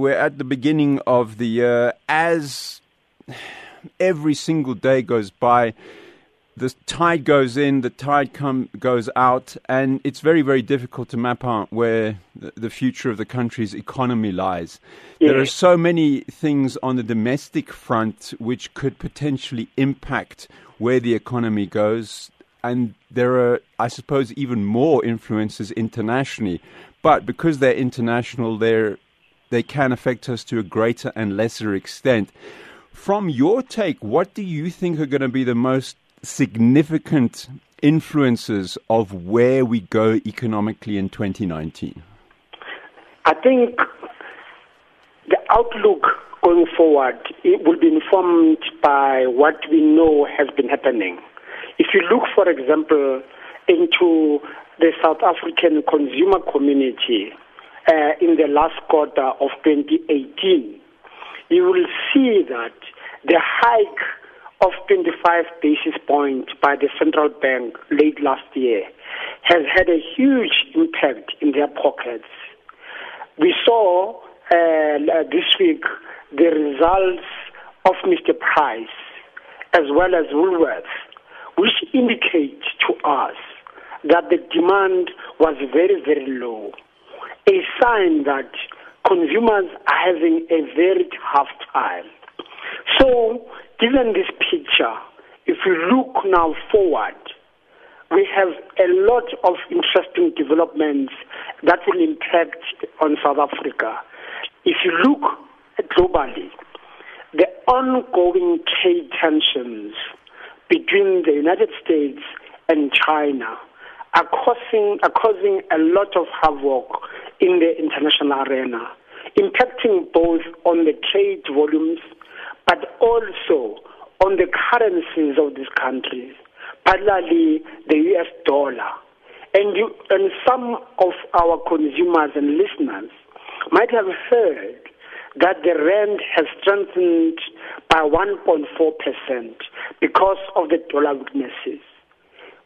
we're at the beginning of the year. As every single day goes by, the tide goes in, the tide come, goes out, and it's very, very difficult to map out where the future of the country's economy lies. There are so many things on the domestic front which could potentially impact where the economy goes, and there are, I suppose, even more influences internationally. But because they're international, they're, they can affect us to a greater and lesser extent. From your take, what do you think are going to be the most significant influences of where we go economically in 2019? I think the outlook going forward it will be informed by what we know has been happening. If you look, for example, into the South African consumer community uh, in the last quarter of 2018, you will see that the hike of 25 basis points by the central bank late last year has had a huge impact in their pockets. We saw uh, this week the results of Mr. Price as well as Woolworths, which indicate to us that the demand was very, very low. A sign that consumers are having a very tough time. So, given this picture, if we look now forward, we have a lot of interesting developments that will impact on South Africa. If you look globally, the ongoing trade tensions between the United States and China are causing, are causing a lot of havoc in the international arena, impacting both on the trade volumes but also on the currencies of these countries, particularly the US dollar. And, you, and some of our consumers and listeners might have heard that the rand has strengthened by 1.4% because of the dollar weaknesses.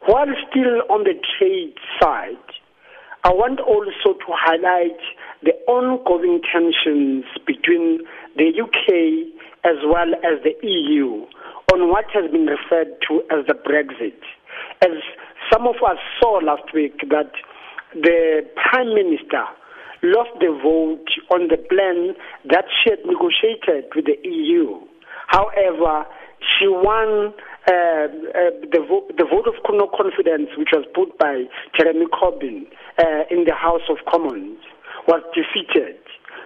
While still on the trade side, I want also to highlight the ongoing tensions between the UK as well as the EU on what has been referred to as the Brexit. As some of us saw last week that the Prime Minister lost the vote on the plan that she had negotiated with the EU. However, she won uh, the, vo- the vote of no confidence, which was put by Jeremy Corbyn uh, in the House of Commons, was defeated,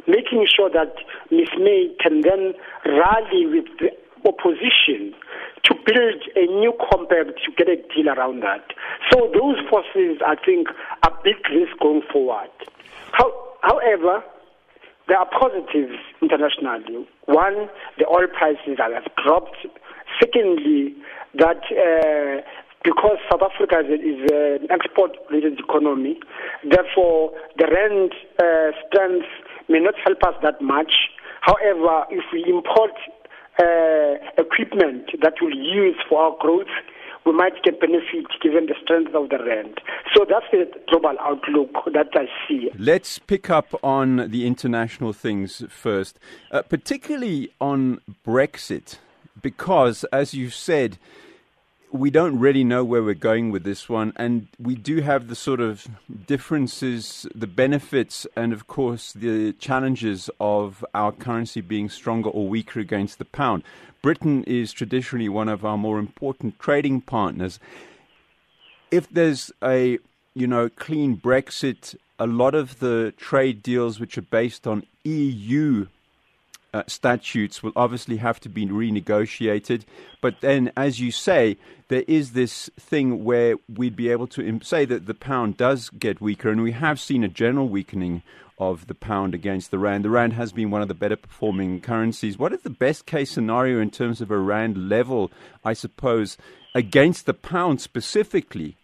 making sure that Ms. May can then rally with the opposition to build a new compact to get a deal around that. So those forces, I think, are big risks going forward. How, however, there are positives internationally. One, the oil prices have dropped. Secondly, that uh, because South Africa is, an export-related economy, therefore the rand uh, strength may not help us that much. However, if we import uh, equipment that we'll use for our growth, we might get benefit given the strength of the rand. So that's the global outlook that I see. Let's pick up on the international things first, uh, particularly on Brexit, because as you said, we don't really know where we're going with this one, and we do have the sort of differences, the benefits, and of course the challenges of our currency being stronger or weaker against the pound. Britain is traditionally one of our more important trading partners. If there's a you know clean Brexit, a lot of the trade deals which are based on EU uh, statutes will obviously have to be renegotiated. But then, as you say, there is this thing where we'd be able to say that the pound does get weaker, and we have seen a general weakening of the pound against the rand. The rand has been one of the better performing currencies. What is the best case scenario in terms of a rand level, I suppose, against the pound specifically?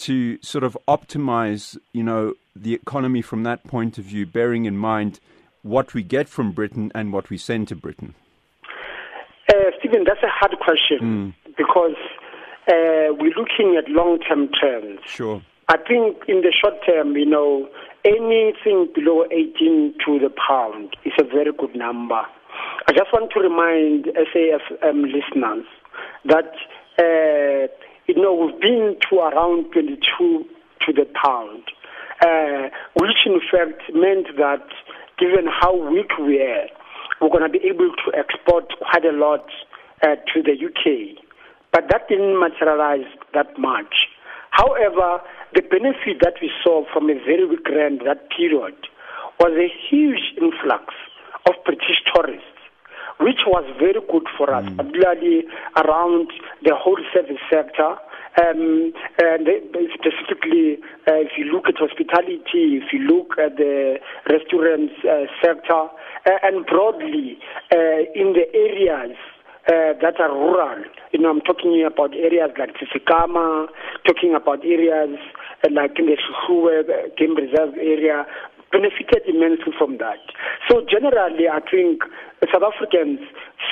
To sort of optimize, you know, the economy from that point of view, bearing in mind what we get from Britain and what we send to Britain? Uh, Stephen, that's a hard question mm. because uh, we're looking at long term trends. Sure. I think in the short term, you know, anything below 18 to the pound is a very good number. I just want to remind SAFM listeners that, uh, you know, we've been to around 22 to the pound, uh, which in fact meant that given how weak we are, we're going to be able to export quite a lot uh, to the UK. But that didn't materialize that much. However, the benefit that we saw from a very weak rand that period was a huge influx of British tourists which was very good for us, mm. particularly around the whole service sector. Um, and specifically, uh, if you look at hospitality, if you look at the restaurants uh, sector, uh, and broadly uh, in the areas uh, that are rural. You know, I'm talking about areas like Tsitsikamma, talking about areas uh, like in the Hluhluwe Game Reserve area, benefited immensely from that. So generally, I think South Africans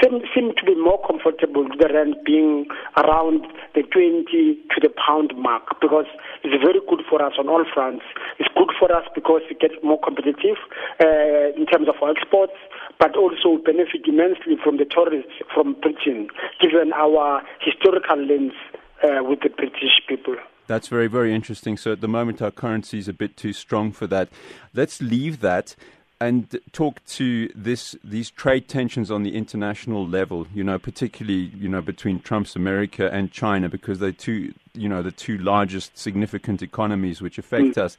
seem, seem to be more comfortable with the rand being around the 20 to the pound mark because it's very good for us on all fronts. It's good for us because it gets more competitive uh, in terms of our exports, but also benefit immensely from the tourists from Britain, given our historical links uh, with the British people. That's very, very interesting. So at the moment, our currency is a bit too strong for that. Let's leave that and talk to this these trade tensions on the international level. You know, particularly you know between Trump's America and China because they're two you know the two largest significant economies which affect mm. us.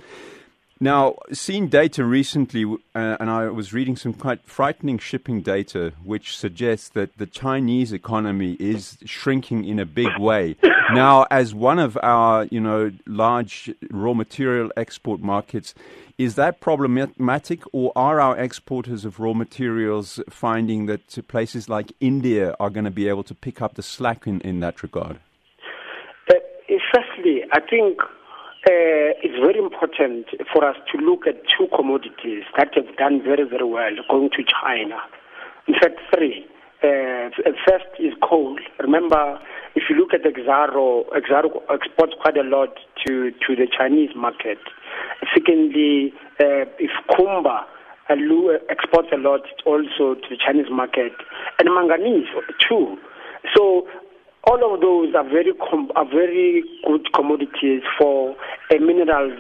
Now, seen data recently, uh, and I was reading some quite frightening shipping data, which suggests that the Chinese economy is shrinking in a big way. Now, as one of our, you know, large raw material export markets, is that problematic, or are our exporters of raw materials finding that places like India are going to be able to pick up the slack in, in that regard? Uh, firstly, I think uh, it's very important for us to look at two commodities that have done very, very well going to China. In fact, three. Uh, first is coal. Remember, if you look at Exxaro, Exxaro exports quite a lot to, to the Chinese market. Secondly, uh, if Kumba exports a lot also to the Chinese market, and manganese too. So all of those are very com- are very good commodities for a mineral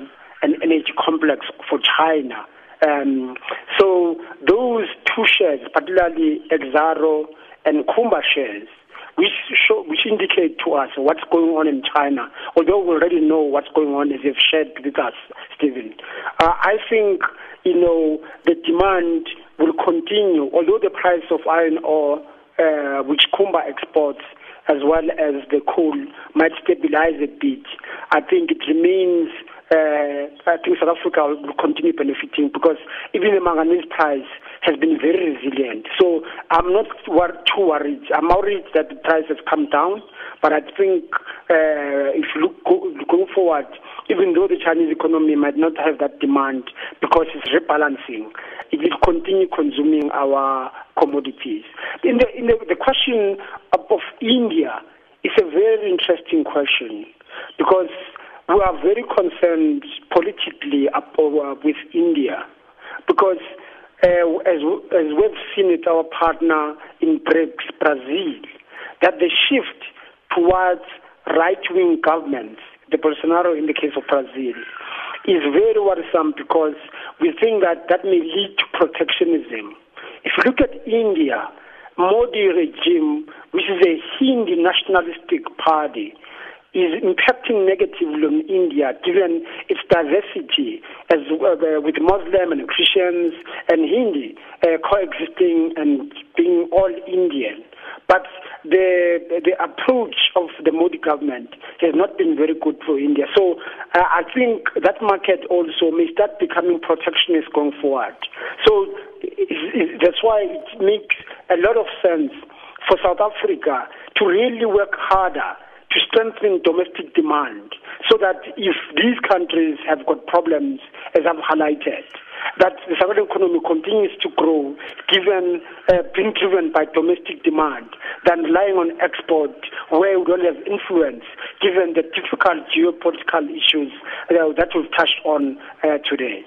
and energy complex for China. Um, so those two shares, particularly Exxaro and Kumba shares, which show, which indicate to us what's going on in China, although we already know what's going on as you've shared with us, Stephen. Uh, I think, you know, the demand will continue, although the price of iron ore, uh, which Kumba exports, as well as the coal might stabilize a bit. I think it remains, uh, I think South Africa will continue benefiting because even the manganese price has been very resilient. So I'm not wor- too worried. I'm worried that the price has come down, but I think uh, if you look go- going forward, even though the Chinese economy might not have that demand because it's rebalancing, it will continue consuming our commodities. In the, in the, the question of India is a very interesting question because we are very concerned politically with India because uh, as, as we've seen with our partner in BRICS, Brazil, that the shift towards right-wing governments, the Bolsonaro in the case of Brazil, is very worrisome because we think that that may lead to protectionism. If you look at India, Modi regime, which is a Hindi nationalistic party, is impacting negatively on India given its diversity as uh, with Muslim and Christians and Hindi uh, coexisting and being all Indian. But the the approach of the Modi government has not been very good for India. So uh, I think that market also may start becoming protectionist going forward. So it, it, that's why it makes a lot of sense for South Africa to really work harder to strengthen domestic demand so that if these countries have got problems, as I've highlighted, that the South economy continues to grow, given uh, being driven by domestic demand, than relying on export, where we don't have influence, given the difficult geopolitical issues uh, that we've touched on uh, today.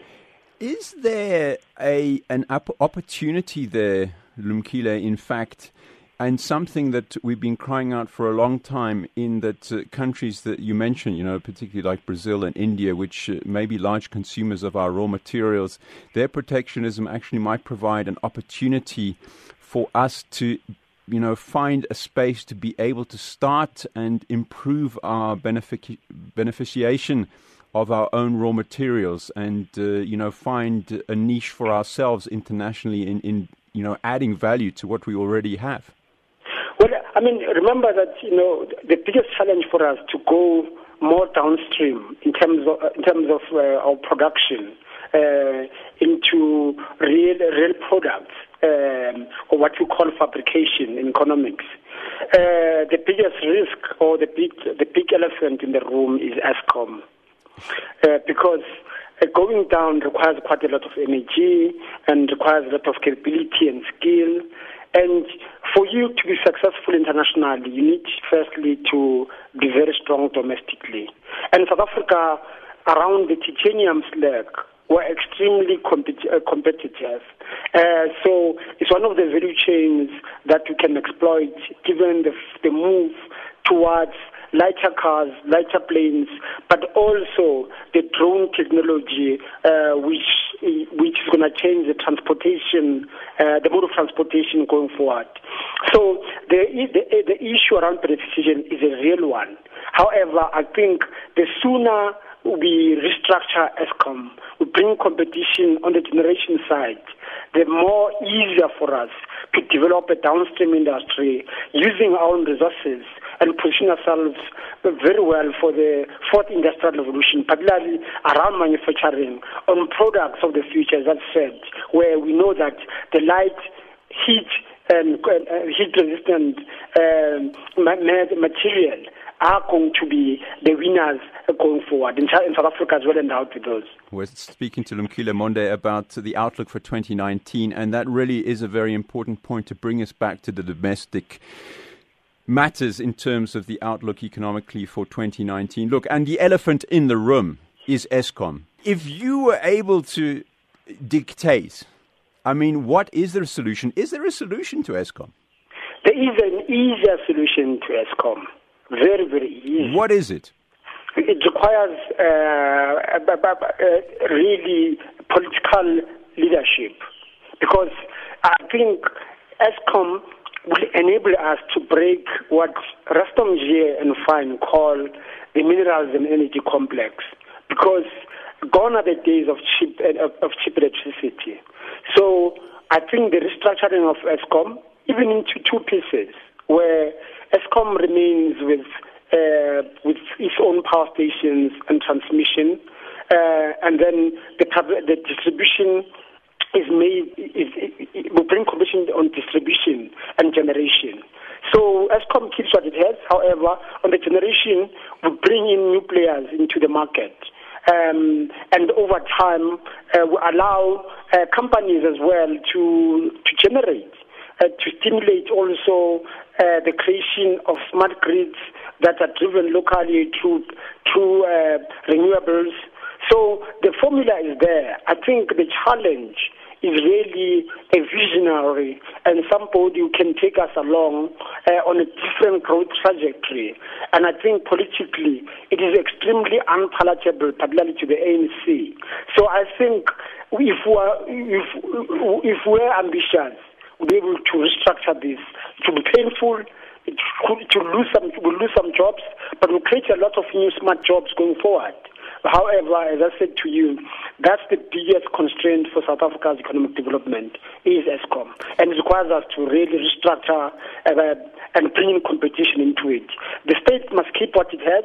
Is there a an opportunity there, Lumkile, in fact, and something that we've been crying out for a long time in that uh, countries that you mentioned, you know, particularly like Brazil and India, which uh, may be large consumers of our raw materials, their protectionism actually might provide an opportunity for us to you know, find a space to be able to start and improve our benefic- beneficiation of our own raw materials and, uh, you know, find a niche for ourselves internationally in, in, you know, adding value to what we already have? I mean, remember that, you know, the biggest challenge for us to go more downstream in terms of, in terms of uh, our production uh, into real, real products um, or what we call fabrication in economics. Uh, the biggest risk or the big the big elephant in the room is Eskom, uh, because uh, going down requires quite a lot of energy and requires a lot of capability and skill. And for you to be successful internationally, you need firstly to be very strong domestically. And South Africa, around the titanium slag, were extremely uh, competitive. Uh, so it's one of the value chains that we can exploit given the, the move towards lighter cars, lighter planes, but also the drone technology, uh, which which is going to change the transportation, uh, the mode of transportation going forward. So the, the the issue around beneficiation is a real one. However, I think the sooner we restructure Eskom, we bring competition on the generation side, the more easier for us to develop a downstream industry using our own resources and position ourselves very well for the fourth industrial revolution, particularly around manufacturing on products of the future, as I said, where we know that the light, heat, and uh, heat resistant um, material are going to be the winners going forward in, South Africa as well out with those. We're speaking to Lumkile Mondi about the outlook for 2019, and that really is a very important point to bring us back to the domestic matters in terms of the outlook economically for 2019. Look, and the elephant in the room is Eskom. If you were able to dictate, I mean, what is the solution? Is there a solution to Eskom? There is an easier solution to Eskom. Very, very easy. What is it? It requires uh, uh, really political leadership because I think Eskom will enable us to break what Rustomjee and Fine call the minerals and energy complex because gone are the days of cheap of cheap electricity. So I think the restructuring of Eskom, even into two pieces, where Eskom remains with uh, with its own power stations and transmission, uh, and then the, the distribution is made is, will bring competition on distribution and generation. So Eskom keeps what it has. However, on the generation, we bring in new players into the market. Um, and over time, uh, we allow uh, companies as well to to generate, uh, to stimulate also uh, the creation of smart grids that are driven locally through through uh, renewables. So the formula is there. I think the challenge is really a visionary and somebody who can take us along uh, on a different growth trajectory. And I think politically it is extremely unpalatable, particularly to the ANC. So I think if we're, if, if we're ambitious, we'll be able to restructure this. It will be painful. It to lose some, we'll lose some jobs, but we'll create a lot of new smart jobs going forward. However, as I said to you, that's the biggest constraint for South Africa's economic development is Eskom. And it requires us to really restructure uh, and bring in competition into it. The state must keep what it has,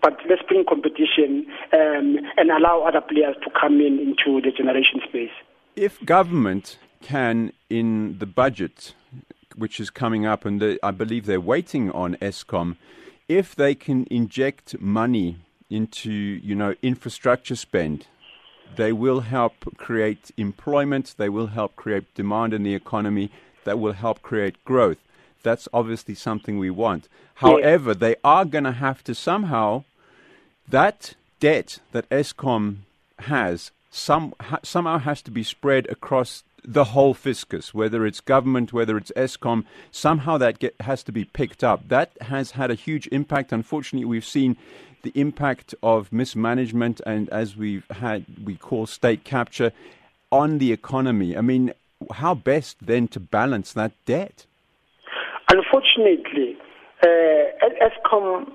but let's bring competition um, and allow other players to come in into the generation space. If government can, in the budget, which is coming up, and the, I believe they're waiting on Eskom, if they can inject money into you know infrastructure spend they will help create employment, they will help create demand in the economy, that will help create growth. That's obviously something we want. However, yeah. they are going to have to somehow, that debt that Eskom has some, ha, somehow has to be spread across the whole fiscus, whether it's government, whether it's Eskom, somehow that get, has to be picked up. That has had a huge impact. Unfortunately, we've seen the impact of mismanagement and, as we've had, we call state capture on the economy. I mean, how best then to balance that debt? Unfortunately, uh, Eskom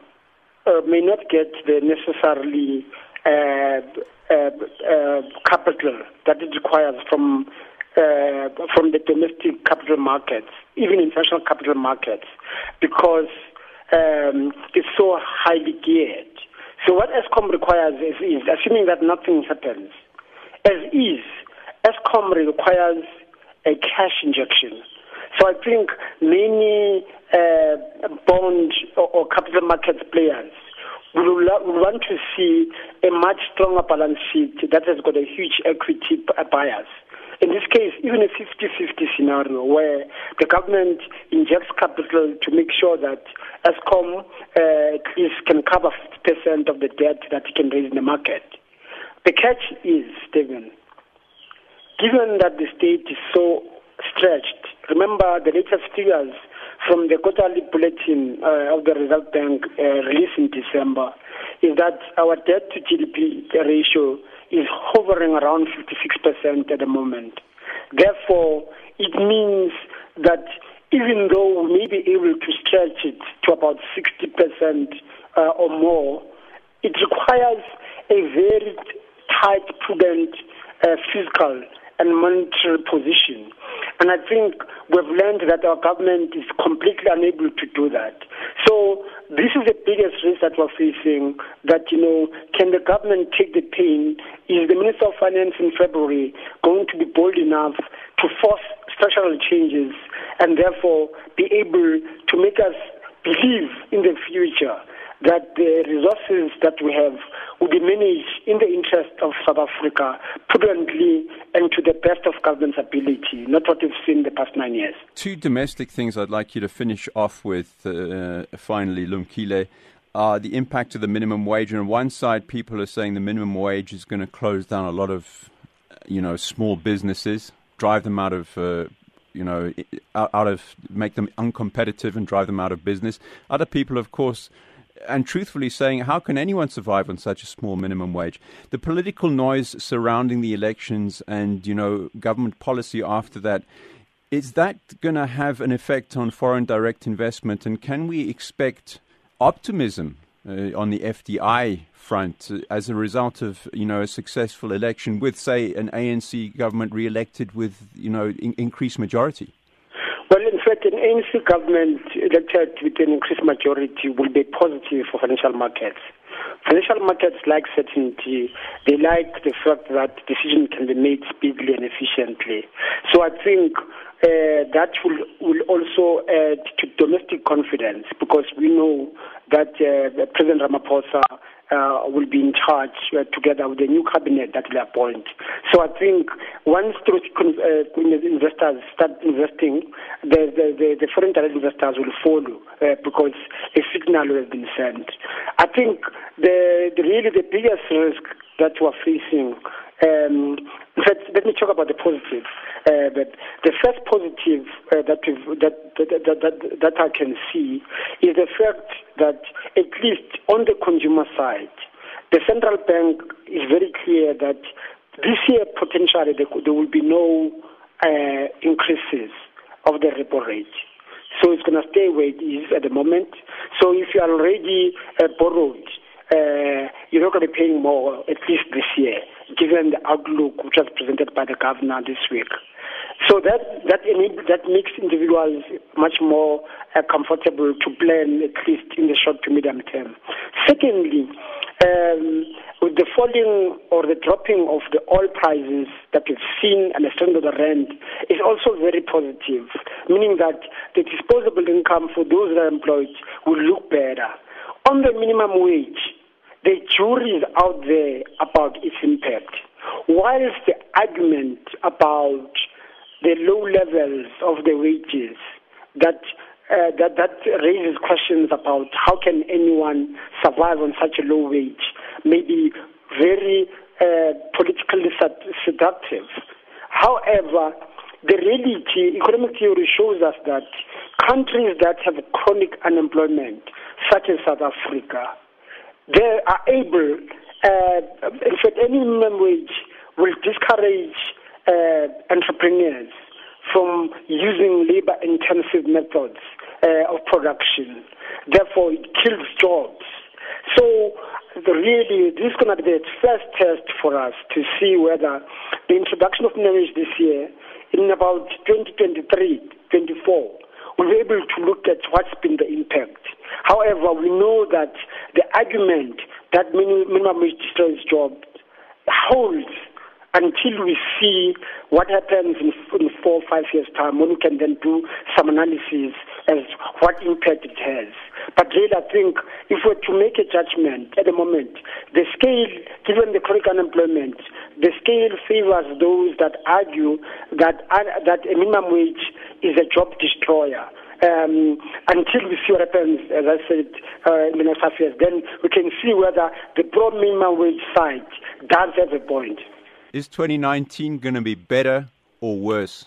uh, may not get the necessarily uh, uh, uh capital that it requires from uh, from the domestic capital markets, even international capital markets, because um, it's so highly geared. So what Eskom requires is, is, assuming that nothing happens, as is, Eskom requires a cash injection. So I think many uh, bond or, or, capital markets players will want to see a much stronger balance sheet that has got a huge equity bias. In this case, even a 50-50 scenario where the government injects capital to make sure that Eskom uh, can cover 50% of the debt that it can raise in the market. The catch is, Stephen, given that the state is so stretched, remember the latest figures from the quarterly bulletin uh, of the Reserve Bank uh, released in December is that our debt to GDP ratio is hovering around 56% at the moment. Therefore, it means that even though we may be able to stretch it to about 60% uh, or more, it requires a very tight, prudent uh, fiscal and monetary position. And I think we've learned that our government is completely unable to do that. So this is the biggest risk that we're facing. That you know, can the government take the pain? Is the Minister of Finance in February going to be bold enough to force structural changes and therefore be able to make us believe in the future that the resources that we have will be managed in the interest of South Africa prudently and to the best of government's ability, not what we've seen the past nine years. Two domestic things I'd like you to finish off with uh, finally, Lumkile. Uh, the impact of the minimum wage. And on one side, people are saying the minimum wage is going to close down a lot of, you know, small businesses, drive them out of uh, you know, out, of make them uncompetitive and drive them out of business. Other people, of course, and truthfully saying, how can anyone survive on such a small minimum wage? The political noise surrounding the elections and, you know, government policy after that, is that going to have an effect on foreign direct investment? And can we expect optimism uh, on the FDI front uh, as a result of, you know, a successful election with, say, an ANC government re-elected with, you know, in- increased majority? Well, in fact, an ANC government elected with an increased majority will be positive for financial markets. Financial markets like certainty. They like the fact that decisions can be made speedily and efficiently. So I think uh, that will, will also add to domestic confidence because we know that uh, President Ramaphosa uh, will be in charge uh, together with the new cabinet that will appoint. So I think once those uh, investors start investing, the, the, the, the, foreign direct investors will follow uh, because a signal has been sent. I think the, the really the biggest risk that we're facing um, fact, let me talk about the positive. Uh, but the first positive uh, that, that, that, that, that I can see is the fact that at least on the consumer side, the central bank is very clear that this year potentially there, there will be no uh, increases of the repo rate. So it's going to stay where it is at the moment. So if you are already uh, borrowed, uh, you're not going to be paying more, at least this year, given the outlook which was presented by the governor this week. So that that that makes individuals much more uh, comfortable to plan at least in the short to medium term. Secondly, um, with the falling or the dropping of the oil prices that we've seen and the strength of the rand is also very positive, meaning that the disposable income for those that are employed will look better. On the minimum wage, the jury is out there about its impact. Whilst the argument about the low levels of the wages that uh, that that raises questions about how can anyone survive on such a low wage may be very uh, politically seductive. However, the reality, economic theory shows us that countries that have chronic unemployment, such as South Africa, they are able, uh, in fact, any minimum wage will discourage uh, entrepreneurs from using labor intensive methods uh, of production. Therefore, it kills jobs. So, really, this is going to be the first test for us to see whether the introduction of marriage this year, in about 2023 24, we'll be able to look at what's been the impact. However, we know that the argument that minimum wage destroys jobs holds until we see what happens in, in four or five years' time when we can then do some analysis as what impact it has. But really, I think if we're to make a judgment at the moment, the scale, given the chronic unemployment, the scale favors those that argue that, uh, that a minimum wage is a job destroyer um, until we see what happens, as I said, uh, in the next five years, then we can see whether the pro minimum wage side does have a point. Is 2019 going to be better or worse?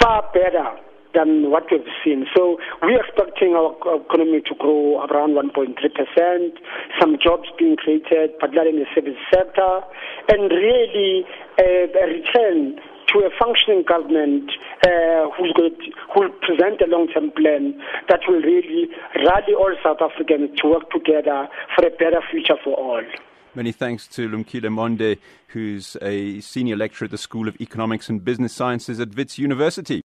Far better than what we've seen. So we're expecting our economy to grow around 1.3%, some jobs being created, particularly in the service sector, and really uh, a return to a functioning government uh, who will present a long-term plan that will really rally all South Africans to work together for a better future for all. Many thanks to Lumkile Mondi, who's a senior lecturer at the School of Economics and Business Sciences at Wits University.